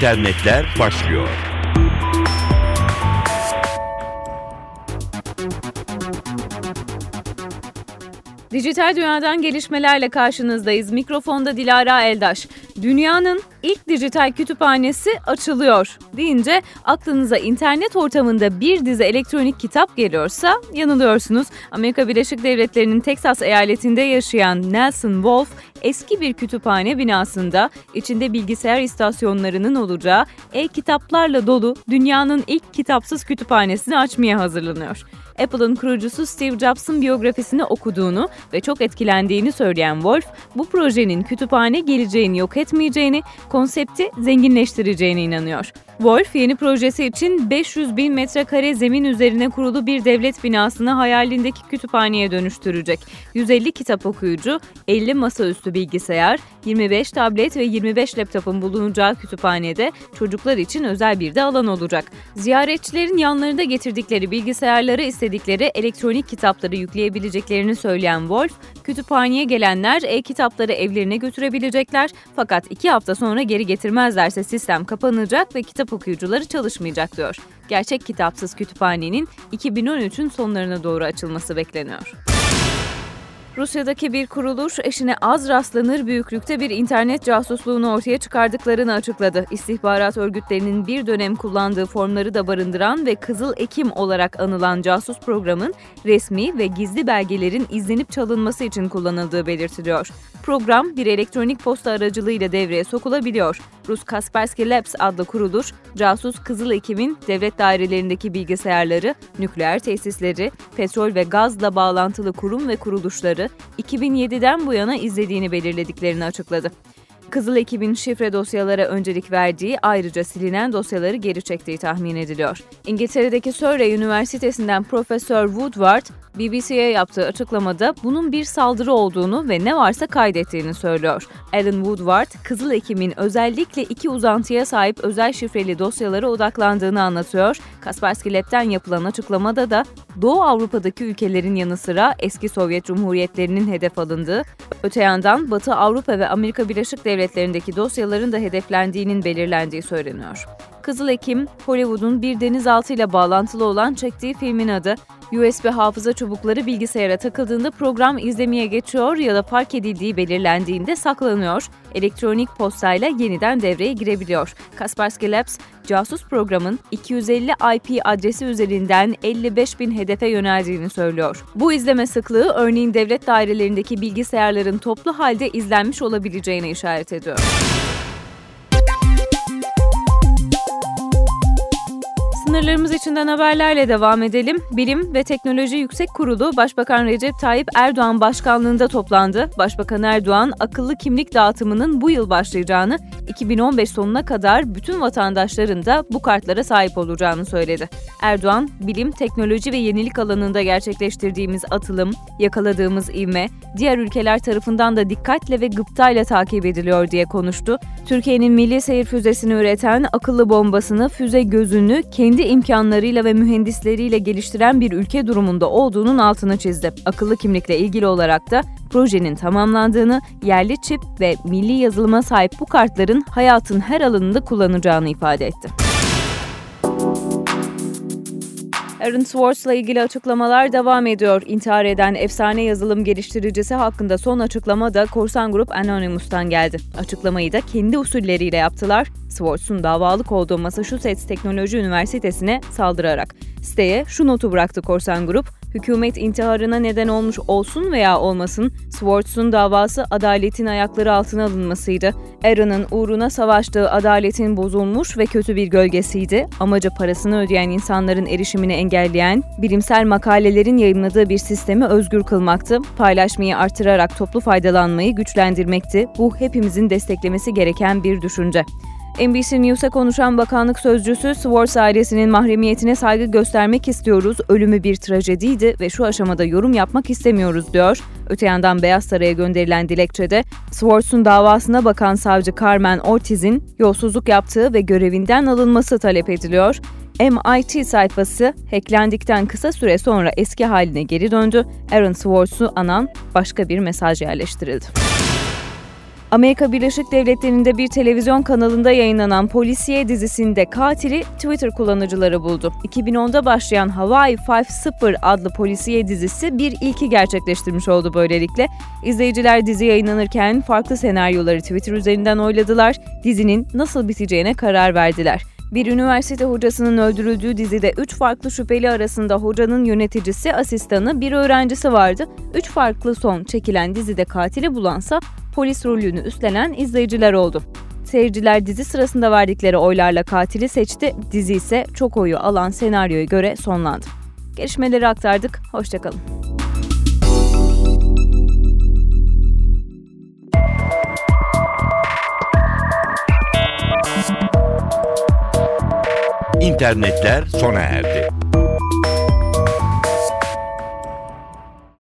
internetler başlıyor. Dijital dünyadan gelişmelerle karşınızdayız. Mikrofonda Dilara Eldaş. Dünyanın ilk dijital kütüphanesi açılıyor deyince aklınıza internet ortamında bir dizi elektronik kitap geliyorsa yanılıyorsunuz. Amerika Birleşik Devletleri'nin Texas eyaletinde yaşayan Nelson Wolf eski bir kütüphane binasında içinde bilgisayar istasyonlarının olacağı e-kitaplarla dolu dünyanın ilk kitapsız kütüphanesini açmaya hazırlanıyor. Apple'ın kurucusu Steve Jobs'ın biyografisini okuduğunu ve çok etkilendiğini söyleyen Wolf, bu projenin kütüphane geleceğini yok etmeyeceğini, konsepti zenginleştireceğine inanıyor. Wolf yeni projesi için 500 bin metrekare zemin üzerine kurulu bir devlet binasını hayalindeki kütüphaneye dönüştürecek. 150 kitap okuyucu, 50 masaüstü bilgisayar, 25 tablet ve 25 laptopun bulunacağı kütüphanede çocuklar için özel bir de alan olacak. Ziyaretçilerin yanlarında getirdikleri bilgisayarları istedikleri elektronik kitapları yükleyebileceklerini söyleyen Wolf, kütüphaneye gelenler e-kitapları evlerine götürebilecekler fakat iki hafta sonra geri getirmezlerse sistem kapanacak ve kitap okuyucuları çalışmayacak diyor. Gerçek kitapsız kütüphanenin 2013'ün sonlarına doğru açılması bekleniyor. Rusya'daki bir kuruluş eşine az rastlanır büyüklükte bir internet casusluğunu ortaya çıkardıklarını açıkladı. İstihbarat örgütlerinin bir dönem kullandığı formları da barındıran ve Kızıl Ekim olarak anılan casus programın resmi ve gizli belgelerin izlenip çalınması için kullanıldığı belirtiliyor. Program bir elektronik posta aracılığıyla devreye sokulabiliyor. Rus Kaspersky Labs adlı kuruluş, casus Kızıl Ekim'in devlet dairelerindeki bilgisayarları, nükleer tesisleri, petrol ve gazla bağlantılı kurum ve kuruluşları 2007'den bu yana izlediğini belirlediklerini açıkladı. Kızıl ekibin şifre dosyalara öncelik verdiği ayrıca silinen dosyaları geri çektiği tahmin ediliyor. İngiltere'deki Surrey Üniversitesi'nden Profesör Woodward, BBC'ye yaptığı açıklamada bunun bir saldırı olduğunu ve ne varsa kaydettiğini söylüyor. Alan Woodward, Kızıl Ekim'in özellikle iki uzantıya sahip özel şifreli dosyalara odaklandığını anlatıyor. Kaspersky Lab'den yapılan açıklamada da Doğu Avrupa'daki ülkelerin yanı sıra eski Sovyet Cumhuriyetlerinin hedef alındığı, öte yandan Batı Avrupa ve Amerika Birleşik Devletleri'ndeki dosyaların da hedeflendiğinin belirlendiği söyleniyor. Kızıl Ekim, Hollywood'un bir denizaltıyla bağlantılı olan çektiği filmin adı. USB hafıza çubukları bilgisayara takıldığında program izlemeye geçiyor ya da fark edildiği belirlendiğinde saklanıyor. Elektronik postayla yeniden devreye girebiliyor. Kaspersky Labs, casus programın 250 IP adresi üzerinden 55 bin hedefe yöneldiğini söylüyor. Bu izleme sıklığı örneğin devlet dairelerindeki bilgisayarların toplu halde izlenmiş olabileceğine işaret ediyor. Sınırlarımız içinden haberlerle devam edelim. Bilim ve Teknoloji Yüksek Kurulu Başbakan Recep Tayyip Erdoğan başkanlığında toplandı. Başbakan Erdoğan akıllı kimlik dağıtımının bu yıl başlayacağını, 2015 sonuna kadar bütün vatandaşların da bu kartlara sahip olacağını söyledi. Erdoğan, bilim, teknoloji ve yenilik alanında gerçekleştirdiğimiz atılım, yakaladığımız ivme, diğer ülkeler tarafından da dikkatle ve gıptayla takip ediliyor diye konuştu. Türkiye'nin milli seyir füzesini üreten akıllı bombasını, füze gözünü kendi imkanlarıyla ve mühendisleriyle geliştiren bir ülke durumunda olduğunun altını çizdi. Akıllı kimlikle ilgili olarak da projenin tamamlandığını, yerli çip ve milli yazılıma sahip bu kartların hayatın her alanında kullanacağını ifade etti. Aaron Swartz'la ilgili açıklamalar devam ediyor. İntihar eden efsane yazılım geliştiricisi hakkında son açıklama da Korsan Grup Anonymous'tan geldi. Açıklamayı da kendi usulleriyle yaptılar. Swartz'un davalık olduğu Massachusetts Teknoloji Üniversitesi'ne saldırarak. Siteye şu notu bıraktı Korsan Grup, hükümet intiharına neden olmuş olsun veya olmasın, Swartz'un davası adaletin ayakları altına alınmasıydı. Aaron'ın uğruna savaştığı adaletin bozulmuş ve kötü bir gölgesiydi. Amacı parasını ödeyen insanların erişimini engelleyen, bilimsel makalelerin yayınladığı bir sistemi özgür kılmaktı. Paylaşmayı artırarak toplu faydalanmayı güçlendirmekti. Bu hepimizin desteklemesi gereken bir düşünce. NBC News'a konuşan bakanlık sözcüsü Swartz ailesinin mahremiyetine saygı göstermek istiyoruz, ölümü bir trajediydi ve şu aşamada yorum yapmak istemiyoruz diyor. Öte yandan Beyaz Saray'a gönderilen dilekçede Swartz'un davasına bakan savcı Carmen Ortiz'in yolsuzluk yaptığı ve görevinden alınması talep ediliyor. MIT sayfası hacklendikten kısa süre sonra eski haline geri döndü. Aaron Swartz'u anan başka bir mesaj yerleştirildi. Amerika Birleşik Devletleri'nde bir televizyon kanalında yayınlanan Polisiye dizisinde katili Twitter kullanıcıları buldu. 2010'da başlayan Hawaii Five-0 adlı polisiye dizisi bir ilki gerçekleştirmiş oldu böylelikle. İzleyiciler dizi yayınlanırken farklı senaryoları Twitter üzerinden oyladılar, dizinin nasıl biteceğine karar verdiler. Bir üniversite hocasının öldürüldüğü dizide 3 farklı şüpheli arasında hocanın yöneticisi, asistanı, bir öğrencisi vardı. 3 farklı son çekilen dizide katili bulansa polis rolünü üstlenen izleyiciler oldu. Seyirciler dizi sırasında verdikleri oylarla katili seçti, dizi ise çok oyu alan senaryoya göre sonlandı. Gelişmeleri aktardık, hoşçakalın. İnternetler sona erdi.